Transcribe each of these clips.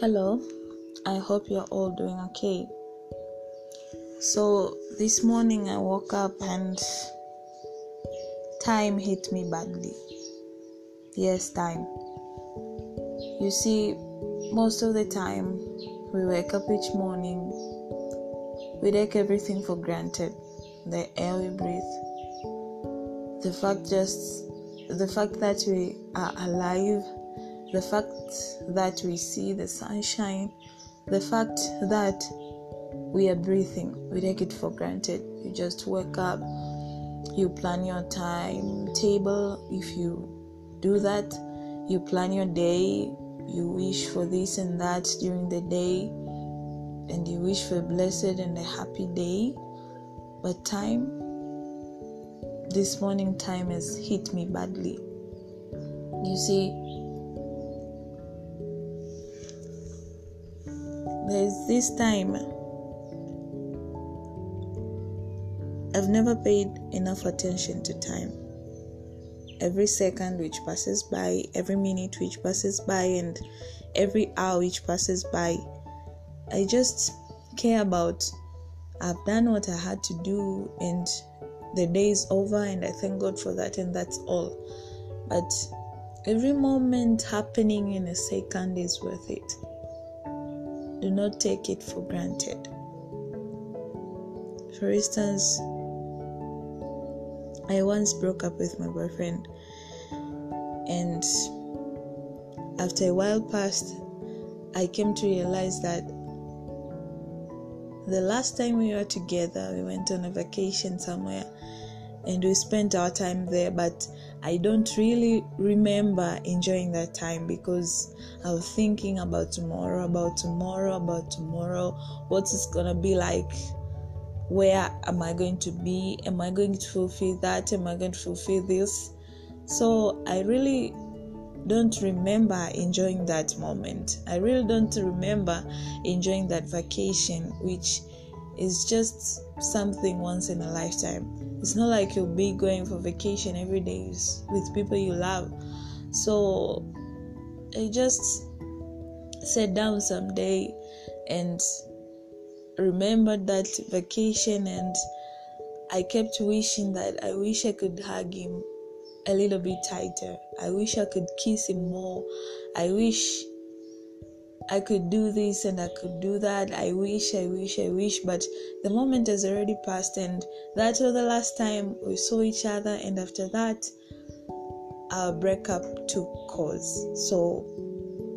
Hello, I hope you're all doing okay. So, this morning I woke up and time hit me badly. Yes, time. You see, most of the time we wake up each morning, we take everything for granted the air we breathe, the fact just the fact that we are alive the fact that we see the sunshine, the fact that we are breathing, we take it for granted. You just wake up, you plan your timetable. If you do that, you plan your day, you wish for this and that during the day, and you wish for a blessed and a happy day. But time, this morning, time has hit me badly. You see, There's this time I've never paid enough attention to time. Every second which passes by, every minute which passes by, and every hour which passes by, I just care about I've done what I had to do, and the day is over, and I thank God for that, and that's all. But every moment happening in a second is worth it. Do not take it for granted. For instance, I once broke up with my boyfriend, and after a while passed, I came to realize that the last time we were together, we went on a vacation somewhere and we spent our time there, but I don't really remember enjoying that time because I was thinking about tomorrow, about tomorrow, about tomorrow, What is gonna be like. Where am I going to be? Am I going to fulfill that? Am I going to fulfill this? So I really don't remember enjoying that moment. I really don't remember enjoying that vacation, which is just something once in a lifetime. It's not like you'll be going for vacation every day with people you love. So I just sat down someday and remembered that vacation and I kept wishing that I wish I could hug him a little bit tighter. I wish I could kiss him more. I wish I could do this and I could do that. I wish, I wish, I wish. But the moment has already passed, and that was the last time we saw each other. And after that, our breakup took course. So,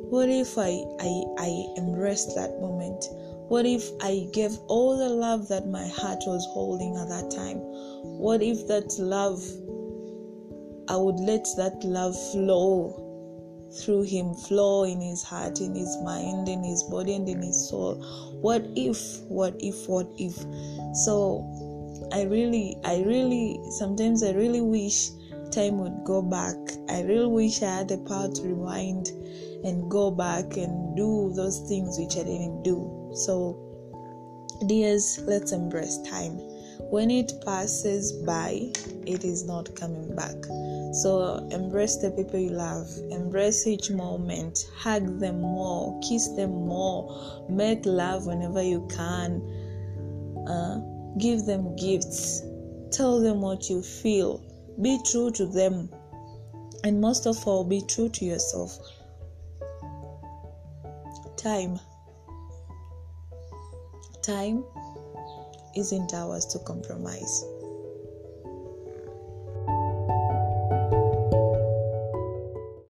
what if I, I, I embraced that moment? What if I gave all the love that my heart was holding at that time? What if that love, I would let that love flow through him flow in his heart, in his mind, in his body, and in his soul. What if, what if, what if? So I really, I really, sometimes I really wish time would go back. I really wish I had the power to rewind and go back and do those things which I didn't do. So, dears, let's embrace time. When it passes by, it is not coming back. So embrace the people you love, embrace each moment, hug them more, kiss them more, make love whenever you can, uh, give them gifts, tell them what you feel, be true to them, and most of all, be true to yourself. Time. Time isn't ours to compromise.